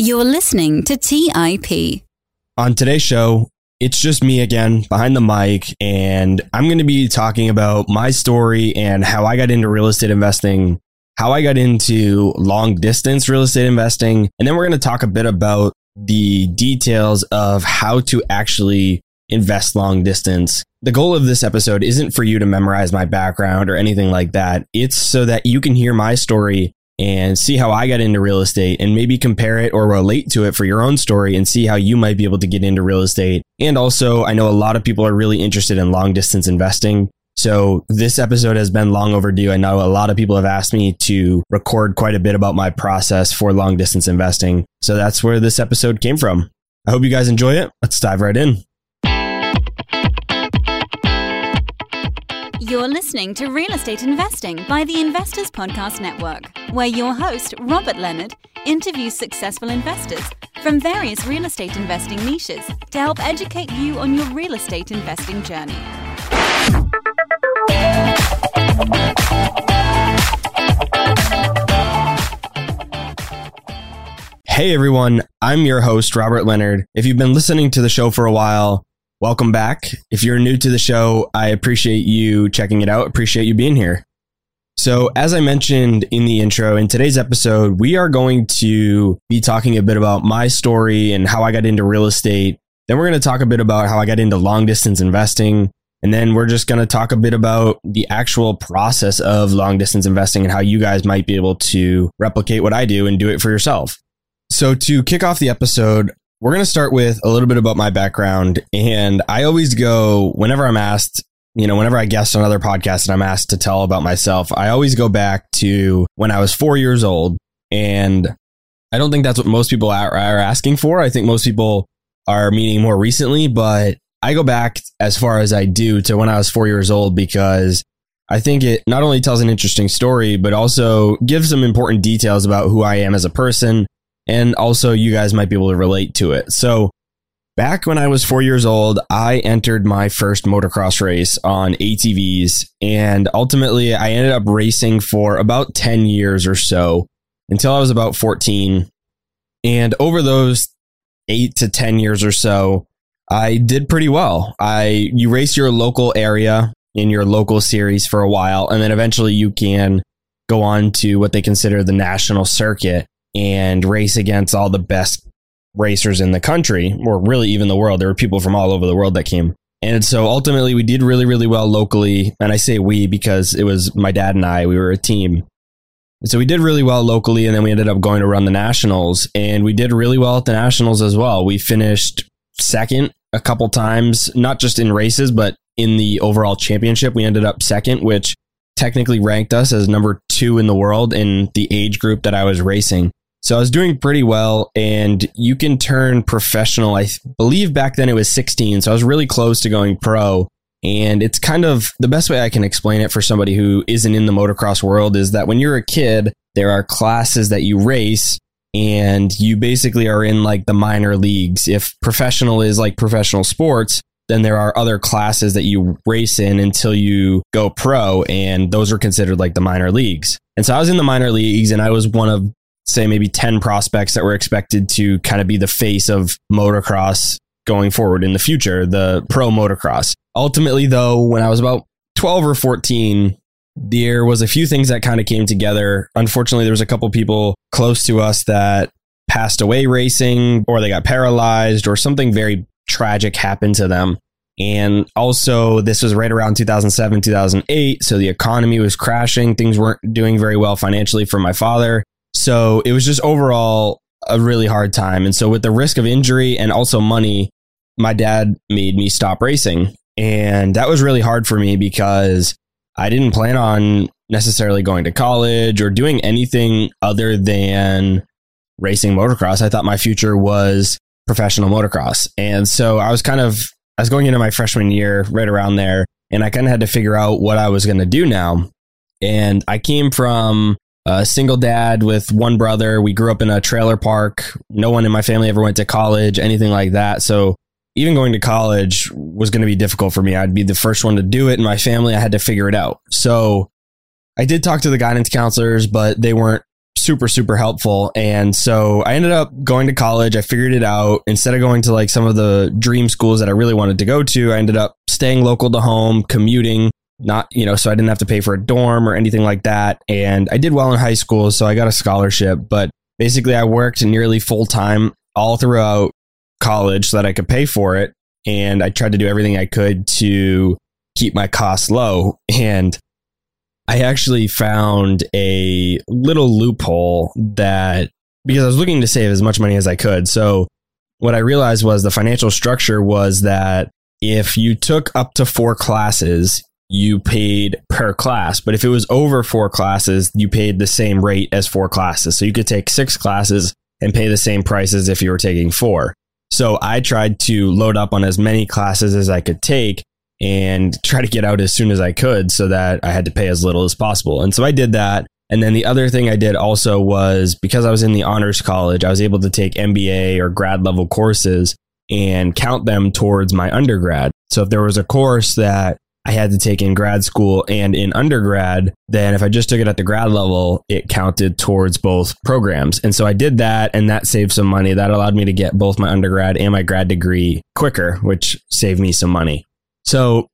You're listening to TIP. On today's show, it's just me again behind the mic, and I'm going to be talking about my story and how I got into real estate investing, how I got into long distance real estate investing, and then we're going to talk a bit about the details of how to actually invest long distance. The goal of this episode isn't for you to memorize my background or anything like that. It's so that you can hear my story and see how I got into real estate and maybe compare it or relate to it for your own story and see how you might be able to get into real estate. And also, I know a lot of people are really interested in long distance investing. So this episode has been long overdue. I know a lot of people have asked me to record quite a bit about my process for long distance investing. So that's where this episode came from. I hope you guys enjoy it. Let's dive right in. You're listening to Real Estate Investing by the Investors Podcast Network, where your host, Robert Leonard, interviews successful investors from various real estate investing niches to help educate you on your real estate investing journey. Hey everyone, I'm your host, Robert Leonard. If you've been listening to the show for a while, welcome back. If you're new to the show, I appreciate you checking it out. Appreciate you being here. So, as I mentioned in the intro, in today's episode, we are going to be talking a bit about my story and how I got into real estate. Then we're going to talk a bit about how I got into long distance investing. And then we're just going to talk a bit about the actual process of long distance investing and how you guys might be able to replicate what I do and do it for yourself. So, to kick off the episode, we're going to start with a little bit about my background. And I always go, whenever I'm asked, you know, whenever I guest on other podcasts and I'm asked to tell about myself, I always go back to when I was four years old. And I don't think that's what most people are, asking for. I think most people are meeting more recently, but I go back as far as I do to when I was four years old because I think it not only tells an interesting story, but also gives some important details about who I am as a person and also you guys might be able to relate to it. So, back when I was four years old, I entered my first motocross race on ATVs, and ultimately I ended up racing for about 10 years or so until I was about 14. And over those eight to 10 years or so, I did pretty well. I you race your local area in your local series for a while, and then eventually you can go on to what they consider the national circuit and race against all the best racers in the country, or really even the world. There were people from all over the world that came. And so ultimately, we did really, really well locally. And I say we because it was my dad and I, we were a team. so we did really well locally. And then we ended up going to run the nationals. And we did really well at the nationals as well. We finished second a couple times, not just in races, but in the overall championship. We ended up second, which technically ranked us as number two in the world in the age group that I was racing. So I was doing pretty well, and you can turn professional. I believe back then it was 16, so I was really close to going pro. And it's kind of the best way I can explain it for somebody who isn't in the motocross world is that when you're a kid, there are classes that you race, and you basically are in like the minor leagues. If professional is like professional sports, then there are other classes that you race in until you go pro, and those are considered like the minor leagues. And so I was in the minor leagues, and I was one of say maybe 10 prospects that were expected to kind of be the face of motocross going forward in the future, the pro motocross. Ultimately, though, when I was about 12 or 14, there was a few things that kind of came together. Unfortunately, there was a couple people close to us that passed away racing or they got paralyzed or something very tragic happened to them. And also, this was right around 2007, 2008. So the economy was crashing. Things weren't doing very well financially for my father. So it was just overall a really hard time. And so with the risk of injury and also money, my dad made me stop racing. And that was really hard for me because I didn't plan on necessarily going to college or doing anything other than racing motocross. I thought my future was professional motocross. And so I was kind of I was going into my freshman year right around there and I kind of had to figure out what I was going to do now. And I came from a single dad with one brother. We grew up in a trailer park. No one in my family ever went to college, anything like that. So even going to college was going to be difficult for me. I'd be the first one to do it in my family. I had to figure it out. So I did talk to the guidance counselors, but they weren't super, super helpful. And so I ended up going to college. I figured it out. Instead of going to like some of the dream schools that I really wanted to go to, I ended up staying local to home, commuting, not, you know, so I didn't have to pay for a dorm or anything like that. And I did well in high school. So I got a scholarship. But basically, I worked nearly full time all throughout college so that I could pay for it. And I tried to do everything I could to keep my costs low. And I actually found a little loophole that because I was looking to save as much money as I could. So what I realized was the financial structure was that if you took up to four classes, you paid per class. But if it was over four classes, you paid the same rate as four classes. So you could take six classes and pay the same price as if you were taking four. So I tried to load up on as many classes as I could take and try to get out as soon as I could so that I had to pay as little as possible. And so I did that. And then the other thing I did also was because I was in the honors college, I was able to take MBA or grad level courses and count them towards my undergrad. So if there was a course that I had to take in grad school and in undergrad, then if I just took it at the grad level, it counted towards both programs. And so I did that and that saved some money. That allowed me to get both my undergrad and my grad degree quicker, which saved me some money. So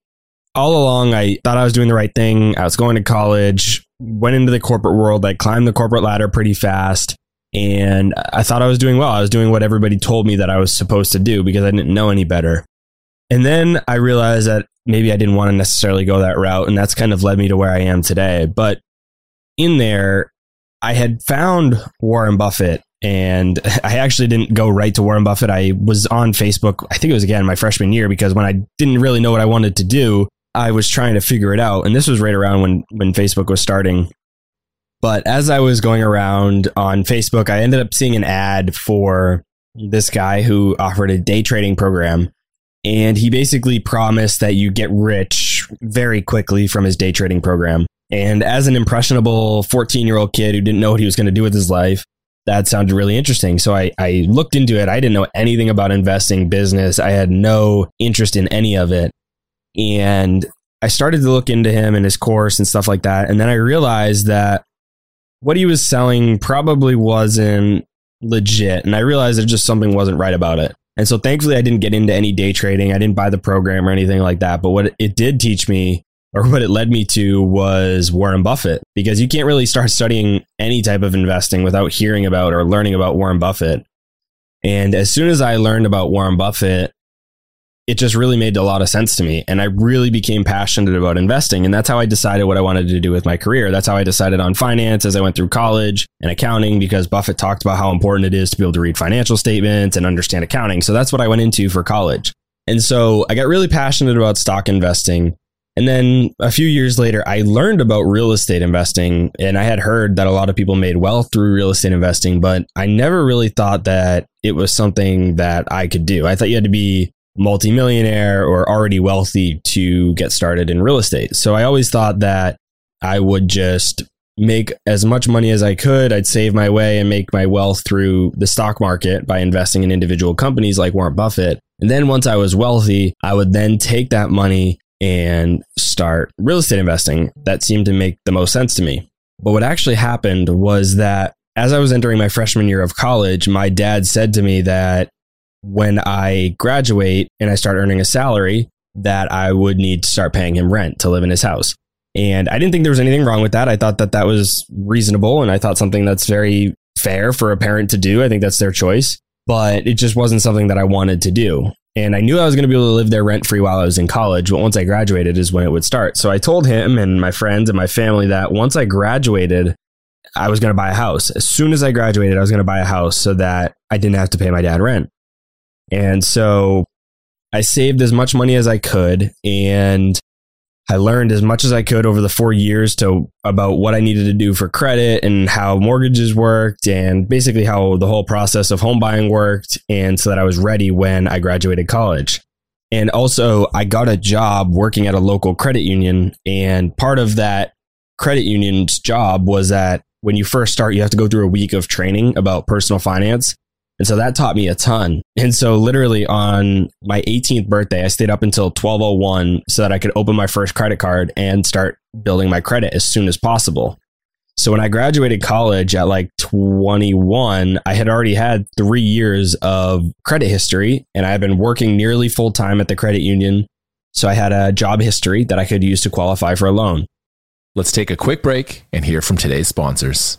all along, I thought I was doing the right thing. I was going to college, went into the corporate world. I climbed the corporate ladder pretty fast. And I thought I was doing well. I was doing what everybody told me that I was supposed to do because I didn't know any better. And then I realized that maybe I didn't want to necessarily go that route. And that's kind of led me to where I am today. But in there, I had found Warren Buffett and I actually didn't go right to Warren Buffett. I was on Facebook, I think it was again my freshman year, because when I didn't really know what I wanted to do, I was trying to figure it out. And this was right around when, when Facebook was starting. But as I was going around on Facebook, I ended up seeing an ad for this guy who offered a day trading program. And he basically promised that you get rich very quickly from his day trading program. And as an impressionable 14 year old kid who didn't know what he was going to do with his life, that sounded really interesting. So I, I looked into it. I didn't know anything about investing business. I had no interest in any of it. And I started to look into him and his course and stuff like that. And then I realized that what he was selling probably wasn't legit. And I realized that just something wasn't right about it. And so thankfully I didn't get into any day trading. I didn't buy the program or anything like that. But what it did teach me or what it led me to was Warren Buffett because you can't really start studying any type of investing without hearing about or learning about Warren Buffett. And as soon as I learned about Warren Buffett, it just really made a lot of sense to me. And I really became passionate about investing. And that's how I decided what I wanted to do with my career. That's how I decided on finance as I went through college and accounting because Buffett talked about how important it is to be able to read financial statements and understand accounting. So that's what I went into for college. And so I got really passionate about stock investing. And then a few years later, I learned about real estate investing and I had heard that a lot of people made wealth through real estate investing, but I never really thought that it was something that I could do. I thought you had to be multimillionaire or already wealthy to get started in real estate. So I always thought that I would just make as much money as I could. I'd save my way and make my wealth through the stock market by investing in individual companies like Warren Buffett. And then once I was wealthy, I would then take that money and start real estate investing. That seemed to make the most sense to me. But what actually happened was that as I was entering my freshman year of college, my dad said to me that when I graduate and I start earning a salary, that I would need to start paying him rent to live in his house. And I didn't think there was anything wrong with that. I thought that that was reasonable and I thought something that's very fair for a parent to do. I think that's their choice, but it just wasn't something that I wanted to do. And I knew I was going to be able to live there rent free while I was in college, but once I graduated is when it would start. So I told him and my friends and my family that once I graduated, I was going to buy a house. As soon as I graduated, I was going to buy a house so that I didn't have to pay my dad rent. And so I saved as much money as I could and I learned as much as I could over the four years to about what I needed to do for credit and how mortgages worked and basically how the whole process of home buying worked. And so that I was ready when I graduated college. And also, I got a job working at a local credit union. And part of that credit union's job was that when you first start, you have to go through a week of training about personal finance. And so that taught me a ton. And so literally on my 18th birthday, I stayed up until 1201 so that I could open my first credit card and start building my credit as soon as possible. So when I graduated college at like 21, I had already had three years of credit history and I had been working nearly full time at the credit union. So I had a job history that I could use to qualify for a loan. Let's take a quick break and hear from today's sponsors.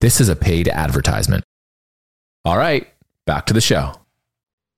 This is a paid advertisement. All right, back to the show.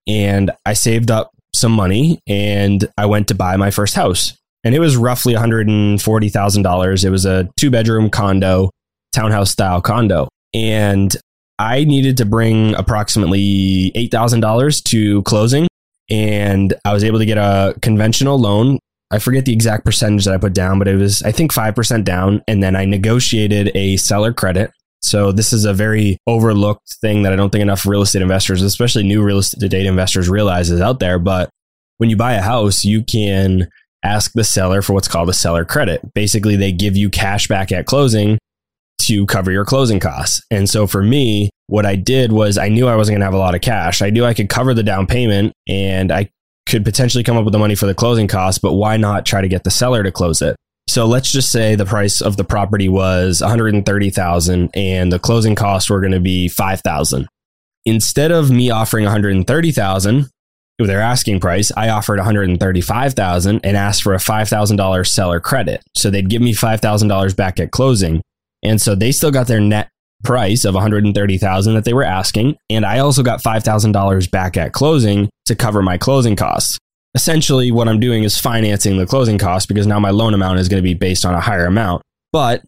And I saved up some money and I went to buy my first house. And it was roughly $140,000. It was a two bedroom condo, townhouse style condo. And I needed to bring approximately $8,000 to closing. And I was able to get a conventional loan. I forget the exact percentage that I put down, but it was, I think, 5% down. And then I negotiated a seller credit. So this is a very overlooked thing that I don't think enough real estate investors, especially new real estate investors, realize is out there. But when you buy a house, you can ask the seller for what's called a seller credit. Basically, they give you cash back at closing to cover your closing costs. And so for me, what I did was I knew I wasn't going to have a lot of cash. I knew I could cover the down payment and I could potentially come up with the money for the closing costs, but why not try to get the seller to close it? So let's just say the price of the property was 130,000 and the closing costs were going to be 5,000. Instead of me offering 130,000 with their asking price, I offered 135,000 and asked for a $5,000 seller credit. So they'd give me $5,000 back at closing. And so they still got their net price of 130,000 that they were asking and I also got $5,000 back at closing to cover my closing costs. Essentially what I'm doing is financing the closing costs because now my loan amount is going to be based on a higher amount. But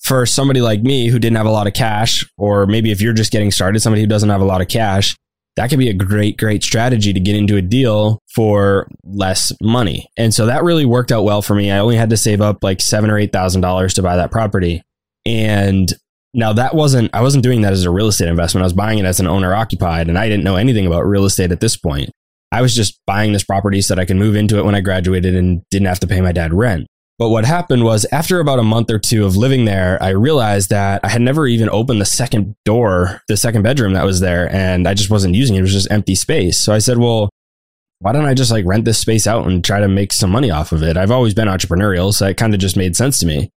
for somebody like me who didn't have a lot of cash or maybe if you're just getting started somebody who doesn't have a lot of cash, that could be a great great strategy to get into a deal for less money. And so that really worked out well for me. I only had to save up like 7 or 8,000 dollars to buy that property and now that wasn't, I wasn't doing that as a real estate investment. I was buying it as an owner occupied and I didn't know anything about real estate at this point. I was just buying this property so that I could move into it when I graduated and didn't have to pay my dad rent. But what happened was after about a month or two of living there, I realized that I had never even opened the second door, the second bedroom that was there, and I just wasn't using it. It was just empty space. So I said, well, why don't I just like rent this space out and try to make some money off of it? I've always been entrepreneurial, so it kind of just made sense to me.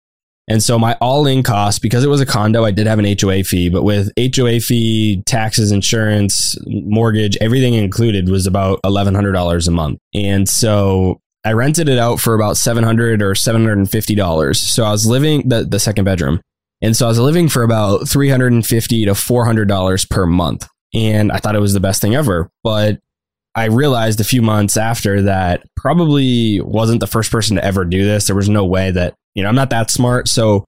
And so my all in cost, because it was a condo, I did have an HOA fee, but with HOA fee, taxes, insurance, mortgage, everything included was about $1,100 a month. And so I rented it out for about $700 or $750. So I was living the, the second bedroom. And so I was living for about $350 to $400 per month. And I thought it was the best thing ever. But I realized a few months after that probably wasn't the first person to ever do this. There was no way that, you know, I'm not that smart. So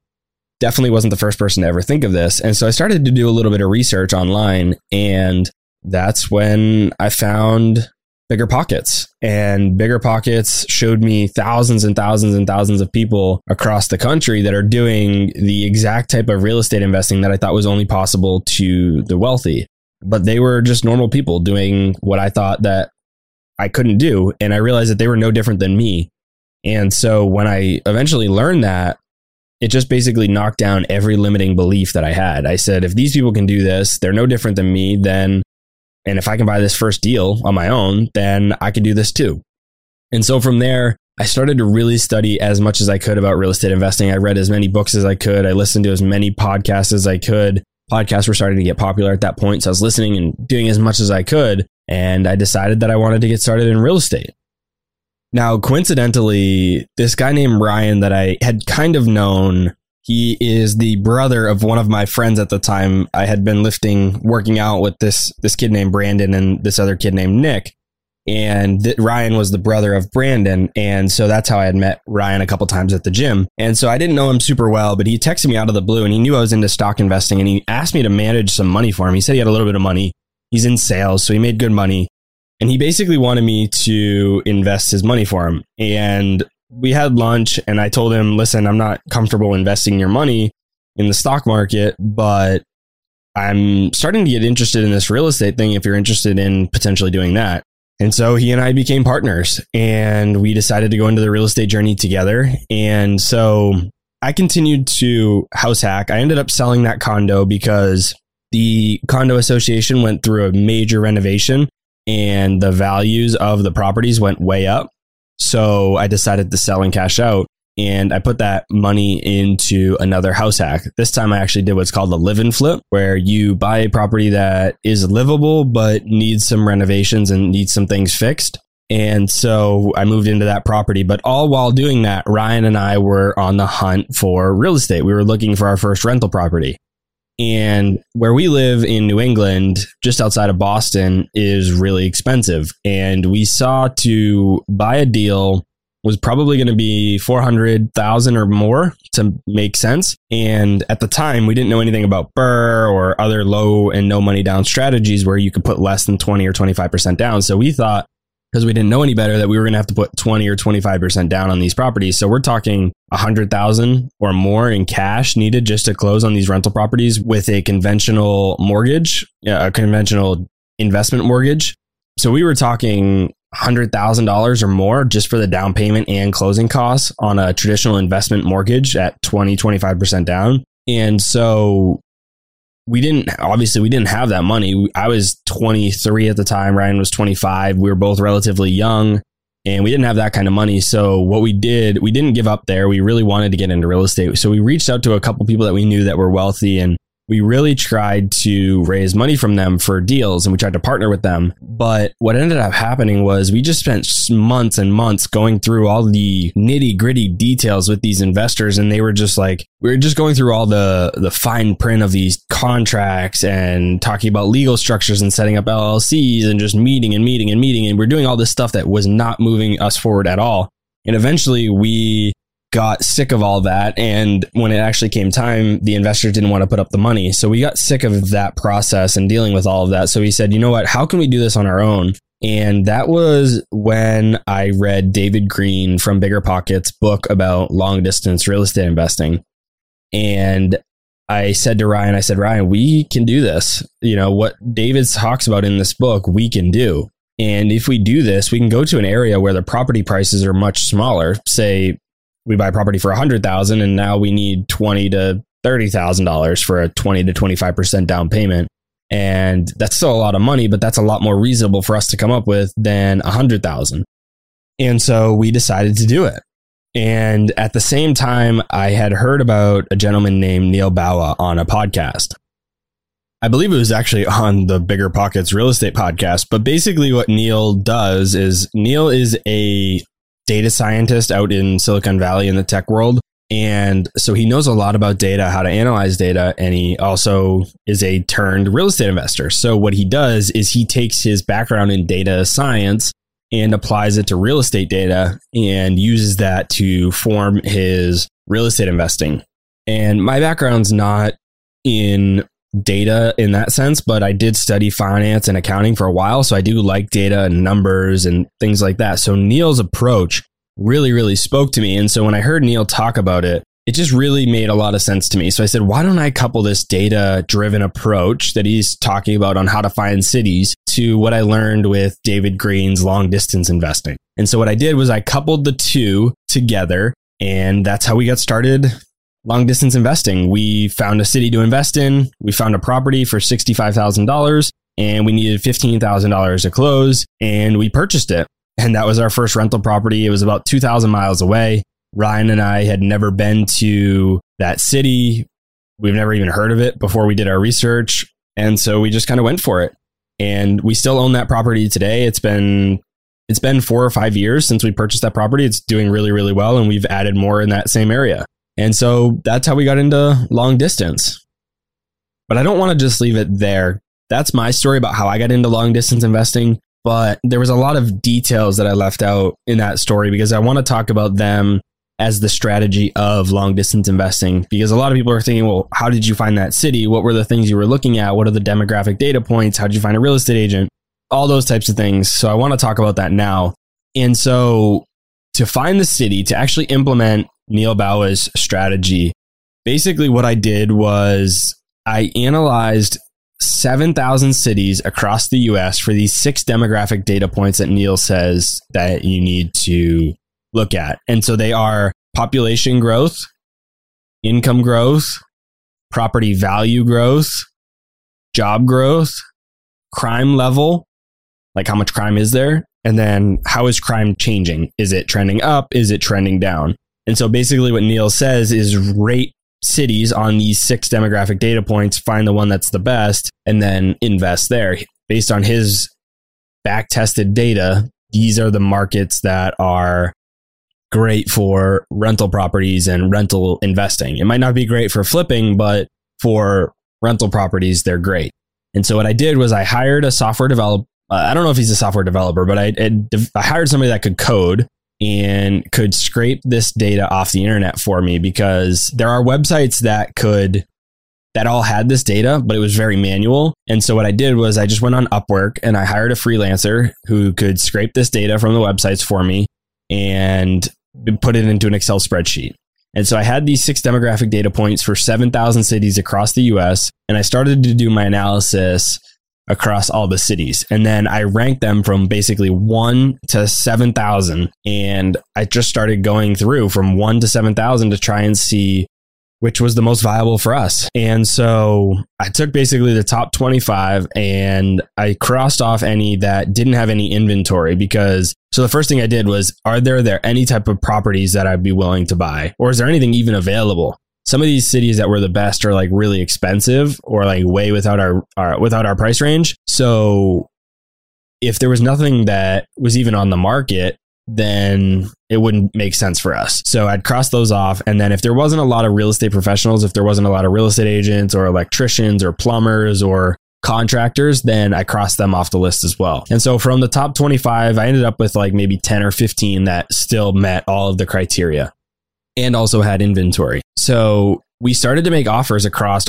definitely wasn't the first person to ever think of this. And so I started to do a little bit of research online. And that's when I found Bigger Pockets. And Bigger Pockets showed me thousands and thousands and thousands of people across the country that are doing the exact type of real estate investing that I thought was only possible to the wealthy but they were just normal people doing what I thought that I couldn't do. And I realized that they were no different than me. And so when I eventually learned that, it just basically knocked down every limiting belief that I had. I said, if these people can do this, they're no different than me, then, and if I can buy this first deal on my own, then I can do this too. And so from there, I started to really study as much as I could about real estate investing. I read as many books as I could. I listened to as many podcasts as I could podcasts were starting to get popular at that point. So I was listening and doing as much as I could. And I decided that I wanted to get started in real estate. Now, coincidentally, this guy named Ryan that I had kind of known, he is the brother of one of my friends at the time. I had been lifting, working out with this, this kid named Brandon and this other kid named Nick and th- Ryan was the brother of Brandon, and so that's how I had met Ryan a couple times at the gym. And so I didn't know him super well, but he texted me out of the blue, and he knew I was into stock investing, and he asked me to manage some money for him. He said he had a little bit of money. He's in sales, so he made good money, and he basically wanted me to invest his money for him. And we had lunch, and I told him, "Listen, I'm not comfortable investing your money in the stock market, but." I'm starting to get interested in this real estate thing if you're interested in potentially doing that. And so he and I became partners and we decided to go into the real estate journey together. And so I continued to house hack. I ended up selling that condo because the condo association went through a major renovation and the values of the properties went way up. So I decided to sell and cash out and I put that money into another house hack. This time I actually did what's called a live and flip, where you buy a property that is livable but needs some renovations and needs some things fixed. And so I moved into that property. But all while doing that, Ryan and I were on the hunt for real estate. We were looking for our first rental property. And where we live in New England, just outside of Boston, is really expensive. And we saw to buy a deal was probably going to be 400,000 or more to make sense. And at the time, we didn't know anything about BRRRR or other low and no money down strategies where you could put less than 20 or 25% down. So we thought, because we didn't know any better, that we were going to have to put 20 or 25% down on these properties. So we're talking 100,000 or more in cash needed just to close on these rental properties with a conventional mortgage, a conventional investment mortgage. So we were talking $100,000 or more just for the down payment and closing costs on a traditional investment mortgage at 20, 25% down. And so we didn't, obviously, we didn't have that money. I was 23 at the time. Ryan was 25. We were both relatively young and we didn't have that kind of money. So what we did, we didn't give up there. We really wanted to get into real estate. So we reached out to a couple people that we knew that were wealthy and we really tried to raise money from them for deals and we tried to partner with them. But what ended up happening was we just spent months and months going through all the nitty gritty details with these investors. And they were just like, we were just going through all the, the fine print of these contracts and talking about legal structures and setting up LLCs and just meeting and meeting and meeting. And we're doing all this stuff that was not moving us forward at all. And eventually we got sick of all that. And when it actually came time, the investors didn't want to put up the money. So we got sick of that process and dealing with all of that. So we said, you know what? How can we do this on our own? And that was when I read David Greene from Bigger Pockets book about long distance real estate investing. And I said to Ryan, I said, Ryan, we can do this. You know, what David talks about in this book, we can do. And if we do this, we can go to an area where the property prices are much smaller, say we buy property for a hundred thousand and now we need twenty to thirty thousand dollars for a twenty to twenty five percent down payment. And that's still a lot of money, but that's a lot more reasonable for us to come up with than a hundred thousand. And so we decided to do it. And at the same time, I had heard about a gentleman named Neil Bawa on a podcast. I believe it was actually on the Bigger Pockets Real Estate podcast. But basically, what Neil does is Neil is a data scientist out in Silicon Valley in the tech world. And so he knows a lot about data, how to analyze data, and he also is a turned real estate investor. So what he does is he takes his background in data science and applies it to real estate data and uses that to form his real estate investing. And my background's not in data in that sense, but I did study finance and accounting for a while. So I do like data and numbers and things like that. So Neil's approach really, really spoke to me. And so when I heard Neil talk about it, it just really made a lot of sense to me. So I said, why don't I couple this data driven approach that he's talking about on how to find cities to what I learned with David Greene's long distance investing? And so what I did was I coupled the two together. And that's how we got started long distance investing. We found a city to invest in. We found a property for $65,000 and we needed $15,000 to close and we purchased it. And that was our first rental property. It was about 2,000 miles away. Ryan and I had never been to that city. We've never even heard of it before we did our research. And so we just kind of went for it. And we still own that property today. It's been it's been 4 or 5 years since we purchased that property. It's doing really really well and we've added more in that same area. And so that's how we got into long distance. But I don't want to just leave it there. That's my story about how I got into long distance investing. But there was a lot of details that I left out in that story because I want to talk about them as the strategy of long distance investing. Because a lot of people are thinking, well, how did you find that city? What were the things you were looking at? What are the demographic data points? How did you find a real estate agent? All those types of things. So I want to talk about that now. And so to find the city, to actually implement Neil Bawa's strategy. Basically, what I did was I analyzed 7,000 cities across the US for these six demographic data points that Neil says that you need to look at. And so they are population growth, income growth, property value growth, job growth, crime level, like how much crime is there? And then how is crime changing? Is it trending up? Is it trending down? And so basically what Neil says is rate cities on these six demographic data points, find the one that's the best, and then invest there. Based on his back tested data, these are the markets that are great for rental properties and rental investing. It might not be great for flipping, but for rental properties, they're great. And so what I did was I hired a software developer. Uh, I don't know if he's a software developer, but I, I, I hired somebody that could code and could scrape this data off the internet for me because there are websites that could that all had this data, but it was very manual. And so what I did was I just went on Upwork and I hired a freelancer who could scrape this data from the websites for me and put it into an Excel spreadsheet. And so I had these six demographic data points for 7,000 cities across the US. And I started to do my analysis across all the cities. And then I ranked them from basically one to 7,000. And I just started going through from one to 7,000 to try and see which was the most viable for us. And so I took basically the top 25 and I crossed off any that didn't have any inventory because so the first thing I did was are there there any type of properties that I'd be willing to buy or is there anything even available? Some of these cities that were the best are like really expensive or like way without our, our without our price range. So if there was nothing that was even on the market, then it wouldn't make sense for us. So I'd cross those off. And then if there wasn't a lot of real estate professionals, if there wasn't a lot of real estate agents or electricians or plumbers or contractors, then I crossed them off the list as well. And so from the top 25, I ended up with like maybe 10 or 15 that still met all of the criteria and also had inventory. So we started to make offers across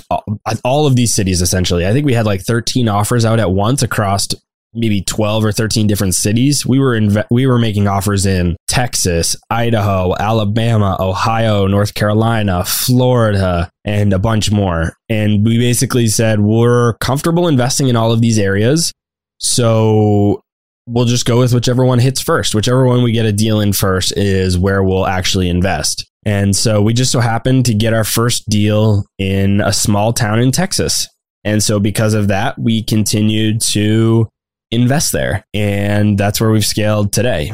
all, of these cities essentially. I think we had like 13 offers out at once across maybe 12 or 13 different cities. We were in we were making offers in Texas, Idaho, Alabama, Ohio, North Carolina, Florida, and a bunch more. And we basically said we're comfortable investing in all of these areas. So we'll just go with whichever one hits first. Whichever one we get a deal in first is where we'll actually invest. And so we just so happened to get our first deal in a small town in Texas. And so because of that, we continued to invest there. And that's where we've scaled today.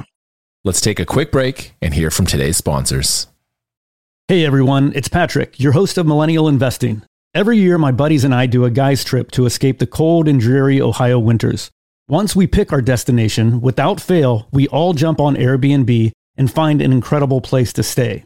Let's take a quick break and hear from today's sponsors. Hey everyone, it's Patrick, your host of Millennial Investing. Every year, my buddies and I do a guy's trip to escape the cold and dreary Ohio winters. Once we pick our destination, without fail, we all jump on Airbnb and find an incredible place to stay.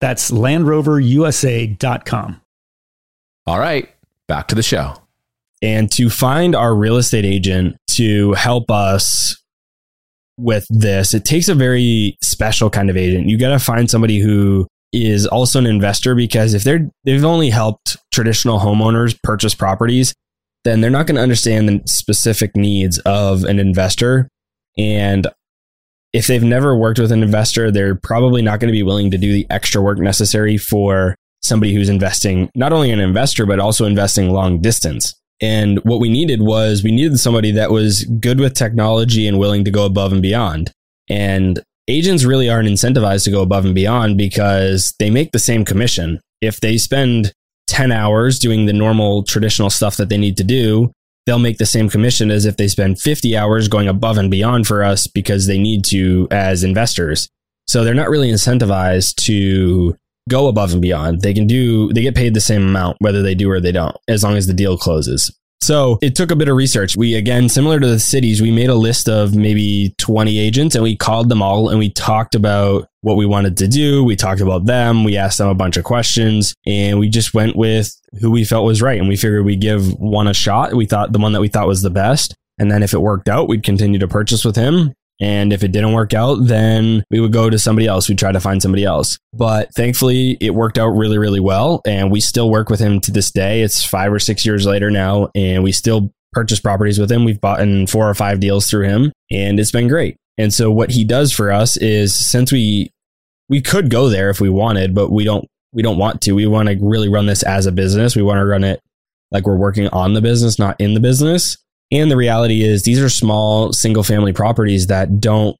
That's LandRoverUSA.com. All right, back to the show. And to find our real estate agent to help us with this, it takes a very special kind of agent. You got to find somebody who is also an investor because if they're they've only helped traditional homeowners purchase properties, then they're not going to understand the specific needs of an investor and if they've never worked with an investor, they're probably not going to be willing to do the extra work necessary for somebody who's investing not only an investor but also investing long distance. And what we needed was we needed somebody that was good with technology and willing to go above and beyond. And agents really aren't incentivized to go above and beyond because they make the same commission. If they spend 10 hours doing the normal traditional stuff that they need to do, they'll make the same commission as if they spend 50 hours going above and beyond for us because they need to as investors. So they're not really incentivized to go above and beyond. They can do, they get paid the same amount whether they do or they don't, as long as the deal closes. So it took a bit of research. We, again, similar to the cities, we made a list of maybe 20 agents and we called them all and we talked about what we wanted to do. We talked about them. We asked them a bunch of questions and we just went with who we felt was right. And we figured we'd give one a shot. We thought the one that we thought was the best. And then if it worked out, we'd continue to purchase with him. And if it didn't work out, then we would go to somebody else. We'd try to find somebody else. But thankfully, it worked out really, really well. And we still work with him to this day. It's five or six years later now, and we still purchase properties with him. We've bought in four or five deals through him, and it's been great. And so what he does for us is since we we could go there if we wanted, but we don't we don't want to. We want to really run this as a business. We want to run it like we're working on the business, not in the business. And the reality is, these are small single family properties that don't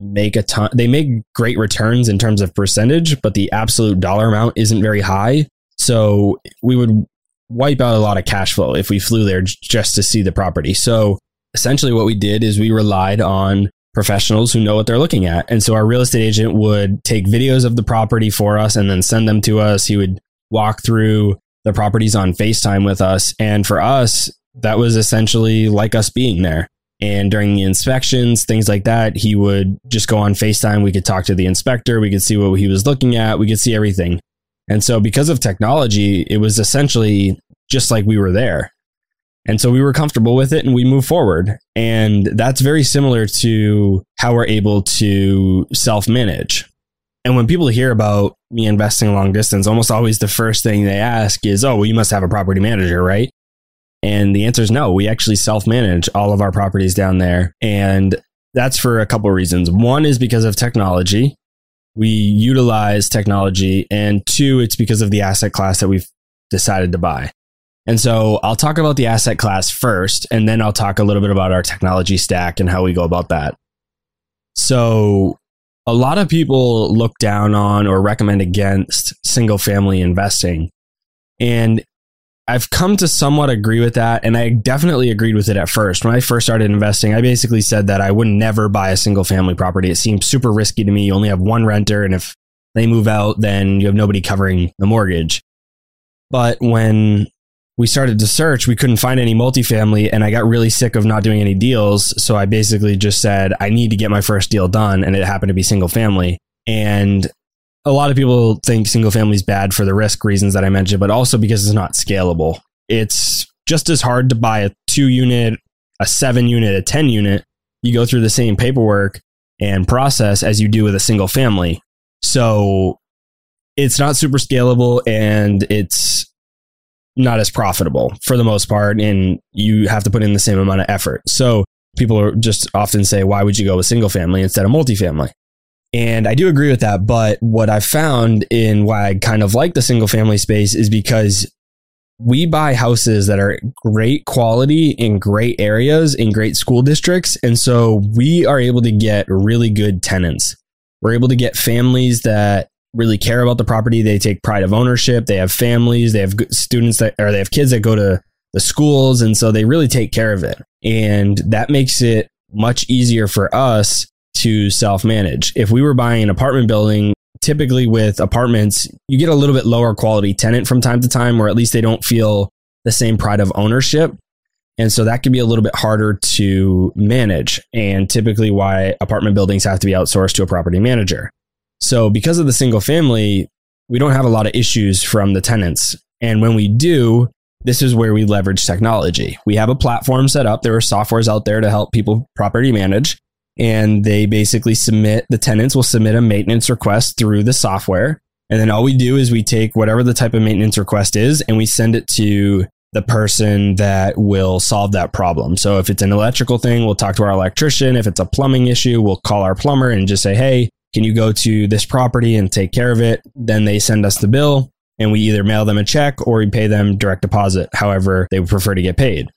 make a ton. They make great returns in terms of percentage, but the absolute dollar amount isn't very high. So we would wipe out a lot of cash flow if we flew there just to see the property. So essentially, what we did is we relied on professionals who know what they're looking at. And so our real estate agent would take videos of the property for us and then send them to us. He would walk through the properties on FaceTime with us. And for us, that was essentially like us being there. And during the inspections, things like that, he would just go on FaceTime. We could talk to the inspector. We could see what he was looking at. We could see everything. And so, because of technology, it was essentially just like we were there. And so we were comfortable with it and we moved forward. And that's very similar to how we're able to self manage. And when people hear about me investing long distance, almost always the first thing they ask is, oh, well, you must have a property manager, right? And the answer is no. We actually self manage all of our properties down there. And that's for a couple of reasons. One is because of technology. We utilize technology. And two, it's because of the asset class that we've decided to buy. And so I'll talk about the asset class first, and then I'll talk a little bit about our technology stack and how we go about that. So, a lot of people look down on or recommend against single family investing. And I've come to somewhat agree with that. And I definitely agreed with it at first. When I first started investing, I basically said that I would never buy a single family property. It seemed super risky to me. You only have one renter. And if they move out, then you have nobody covering the mortgage. But when we started to search, we couldn't find any multifamily, and I got really sick of not doing any deals. So I basically just said, I need to get my first deal done, and it happened to be single family. And a lot of people think single family is bad for the risk reasons that I mentioned, but also because it's not scalable. It's just as hard to buy a two unit, a seven unit, a 10 unit. You go through the same paperwork and process as you do with a single family. So it's not super scalable and it's not as profitable for the most part, and you have to put in the same amount of effort. So people are just often say, why would you go with single family instead of multifamily? And I do agree with that. But what I've found in why I kind of like the single family space is because we buy houses that are great quality in great areas in great school districts. And so we are able to get really good tenants. We're able to get families that really care about the property. They take pride of ownership. They have families. They have students that, or they have kids that go to the schools. And so they really take care of it. And that makes it much easier for us to self manage. If we were buying an apartment building, typically with apartments, you get a little bit lower quality tenant from time to time, or at least they don't feel the same pride of ownership. And so that can be a little bit harder to manage, and typically why apartment buildings have to be outsourced to a property manager. So because of the single family, we don't have a lot of issues from the tenants. And when we do, this is where we leverage technology. We have a platform set up. There are softwares out there to help people property manage. And they basically submit, the tenants will submit a maintenance request through the software. And then all we do is we take whatever the type of maintenance request is and we send it to the person that will solve that problem. So if it's an electrical thing, we'll talk to our electrician. If it's a plumbing issue, we'll call our plumber and just say, hey, can you go to this property and take care of it? Then they send us the bill and we either mail them a check or we pay them direct deposit, however they would prefer to get paid.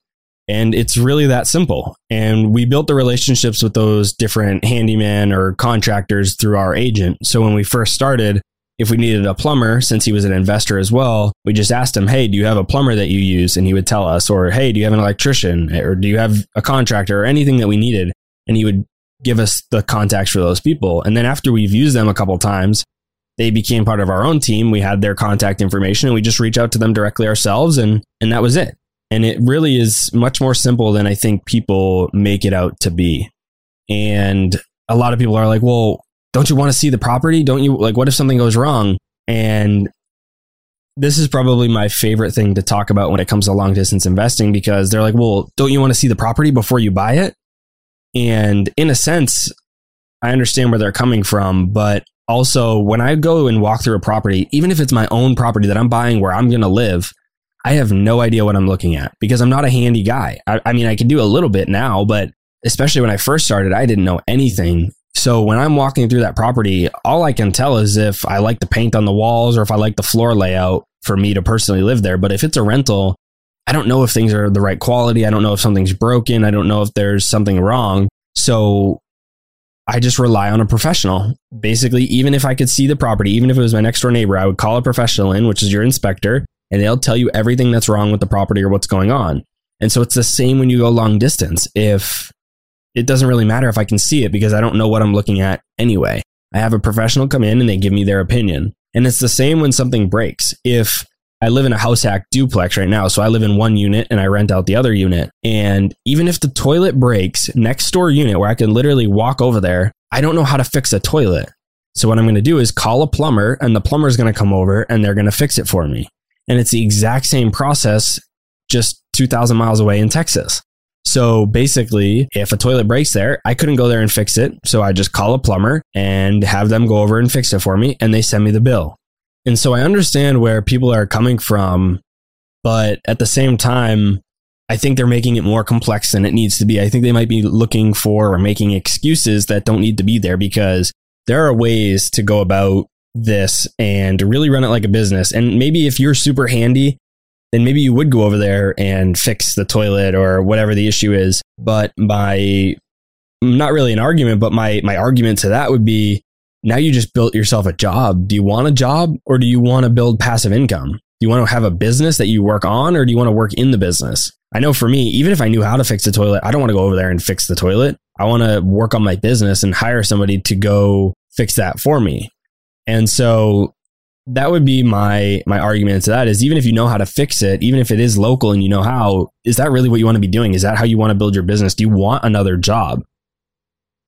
And it's really that simple. And we built the relationships with those different handyman or contractors through our agent. So when we first started, if we needed a plumber, since he was an investor as well, we just asked him, Hey, do you have a plumber that you use? And he would tell us, or Hey, do you have an electrician? Or do you have a contractor or anything that we needed? And he would give us the contacts for those people. And then after we've used them a couple times, they became part of our own team. We had their contact information and we just reach out to them directly ourselves and and that was it. And it really is much more simple than I think people make it out to be. And a lot of people are like, "Well, don't you want to see the property? Don't you like what if something goes wrong?" And this is probably my favorite thing to talk about when it comes to long distance investing because they're like, "Well, don't you want to see the property before you buy it?" And in a sense, I understand where they're coming from, but also when I go and walk through a property, even if it's my own property that I'm buying where I'm going to live, I have no idea what I'm looking at because I'm not a handy guy. I, I, mean, I can do a little bit now, but especially when I first started, I didn't know anything. So when I'm walking through that property, all I can tell is if I like the paint on the walls or if I like the floor layout for me to personally live there. But if it's a rental, I don't know if things are the right quality. I don't know if something's broken. I don't know if there's something wrong. So I just rely on a professional. Basically, even if I could see the property, even if it was my next door neighbor, I would call a professional in, which is your inspector, and they'll tell you everything that's wrong with the property or what's going on. And so it's the same when you go long distance. If it doesn't really matter if I can see it because I don't know what I'm looking at anyway. I have a professional come in and they give me their opinion. And it's the same when something breaks. If I live in a house hack duplex right now. So I live in one unit and I rent out the other unit. And even if the toilet breaks next door unit where I can literally walk over there, I don't know how to fix a toilet. So what I'm going to do is call a plumber and the plumber is going to come over and they're going to fix it for me. And it's the exact same process, just 2,000 miles away in Texas. So basically, if a toilet breaks there, I couldn't go there and fix it. So I just call a plumber and have them go over and fix it for me and they send me the bill. And so I understand where people are coming from, but at the same time, I think they're making it more complex than it needs to be. I think they might be looking for or making excuses that don't need to be there because there are ways to go about this and really run it like a business. And maybe if you're super handy, then maybe you would go over there and fix the toilet or whatever the issue is. But my not really an argument, but my my argument to that would be now you just built yourself a job. Do you want a job or do you want to build passive income? Do you want to have a business that you work on or do you want to work in the business? I know for me, even if I knew how to fix the toilet, I don't want to go over there and fix the toilet. I want to work on my business and hire somebody to go fix that for me. And so that would be my my argument to that is even if you know how to fix it, even if it is local and you know how, is that really what you want to be doing? Is that how you want to build your business? Do you want another job?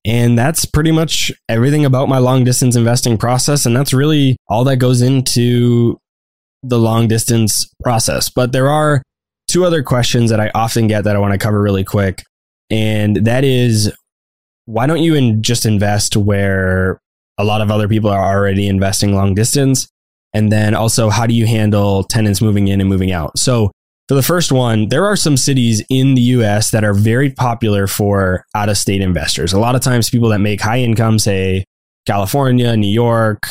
And that's pretty much everything about my long distance investing process. And that's really all that goes into the long distance process. But there are two other questions that I often get that I want to cover really quick. And that is why don't you in just invest where a lot of other people are already investing long distance? And then also, how do you handle tenants moving in and moving out? So, for the first one, there are some cities in the US that are very popular for out of state investors. A lot of times, people that make high income, say California, New York,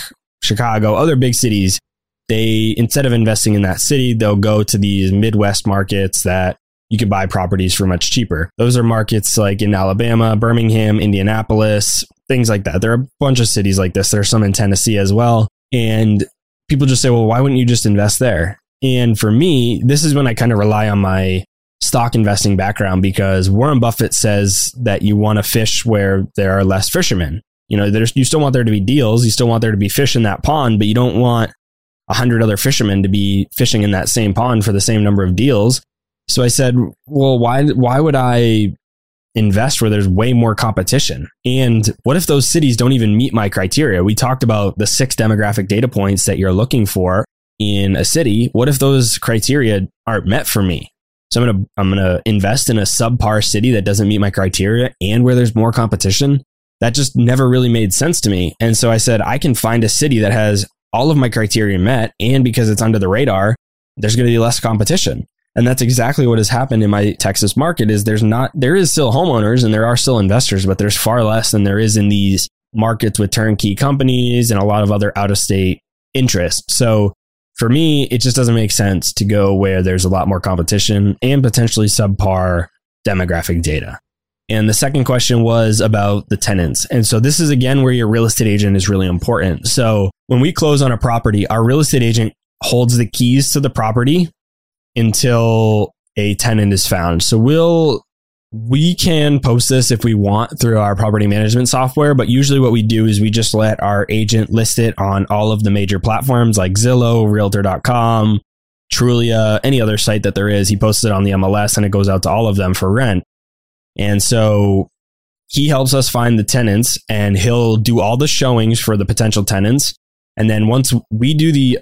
Chicago, other big cities, they, instead of investing in that city, they'll go to these Midwest markets that you can buy properties for much cheaper. Those are markets like in Alabama, Birmingham, Indianapolis, things like that. There are a bunch of cities like this. There's some in Tennessee as well. And people just say, well, why wouldn't you just invest there? And for me, this is when I kind of rely on my stock investing background because Warren Buffett says that you want to fish where there are less fishermen. You know, there's, you still want there to be deals, you still want there to be fish in that pond, but you don't want a hundred other fishermen to be fishing in that same pond for the same number of deals. So I said, well, why, why would I invest where there's way more competition. And what if those cities don't even meet my criteria? We talked about the six demographic data points that you're looking for in a city. What if those criteria aren't met for me? So I'm to I'm to invest in a subpar city that doesn't meet my criteria and where there's more competition. That just never really made sense to me. And so I said I can find a city that has all of my criteria met and because it's under the radar, there's going to be less competition. And that's exactly what has happened in my Texas market is there's not there is still homeowners and there are still investors, but there's far less than there is in these markets with turnkey companies and a lot of other out of state interest. So for me, it just doesn't make sense to go where there's a lot more competition and potentially subpar demographic data. And the second question was about the tenants. And so this is again where your real estate agent is really important. So when we close on a property, our real estate agent holds the keys to the property until a tenant is found. So we'll we can post this if we want through our property management software, but usually what we do is we just let our agent list it on all of the major platforms like Zillow, realtor.com, Trulia, any other site that there is. He posts it on the MLS and it goes out to all of them for rent. And so he helps us find the tenants and he'll do all the showings for the potential tenants. And then once we do the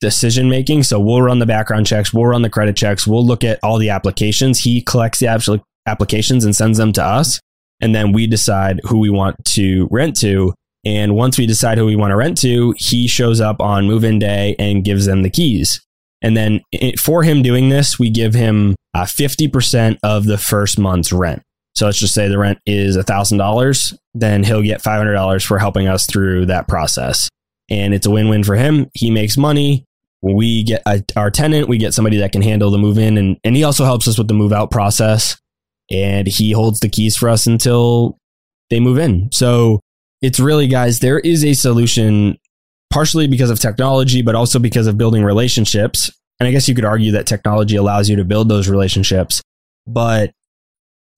decision making. So we'll run the background checks, we'll run the credit checks, we'll look at all the applications. He collects the actual applications and sends them to us. And then we decide who we want to rent to. And once we decide who we want to rent to, he shows up on move in day and gives them the keys. And then for him doing this, we give him uh, 50% of the first month's rent. So let's just say the rent is $1,000, then he'll get $500 for helping us through that process. And it's a win win for him. He makes money we get a, our tenant, we get somebody that can handle the move in, and, and he also helps us with the move out process. And he holds the keys for us until they move in. So it's really, guys, there is a solution partially because of technology, but also because of building relationships. And I guess you could argue that technology allows you to build those relationships, but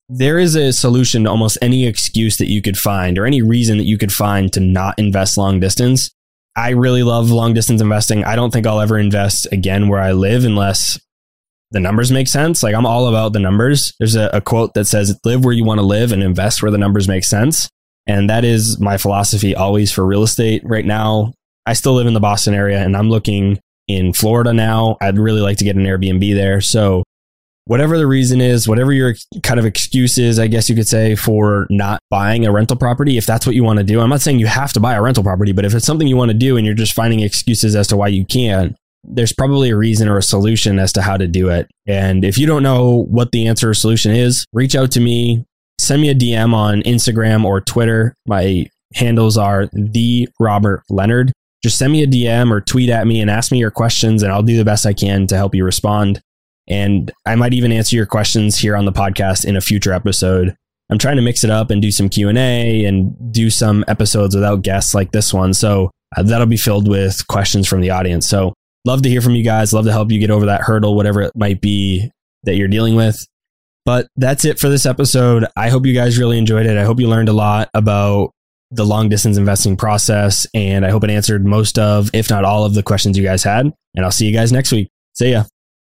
there is a solution to almost any excuse that you could find or any reason that you could find to not invest long distance I really love long distance investing. I don't think I'll ever invest again where I live unless the numbers make sense. Like I'm all about the numbers. There's a, a quote that says, live where you want to live and invest where the numbers make sense. And that is my philosophy always for real estate. Right now, I still live in the Boston area and I'm looking in Florida now. I'd really like to get an Airbnb there. So whatever the reason is, whatever your kind of excuse is, I guess you could say for not buying a rental property, if that's what you want to do. I'm not saying you have to buy a rental property, but if it's something you want to do and you're just finding excuses as to why you can't, there's probably a reason or a solution as to how to do it. And if you don't know what the answer or solution is, reach out to me, send me a DM on Instagram or Twitter. My handles are the Robert Leonard. Just send me a DM or tweet at me and ask me your questions, and I'll do the best I can to help you respond. And I might even answer your questions here on the podcast in a future episode. I'm trying to mix it up and do some Q&A and do some episodes without guests like this one. So uh, that'll be filled with questions from the audience. So love to hear from you guys. Love to help you get over that hurdle, whatever it might be that you're dealing with. But that's it for this episode. I hope you guys really enjoyed it. I hope you learned a lot about the long distance investing process. And I hope it answered most of, if not all of the questions you guys had. And I'll see you guys next week. See ya.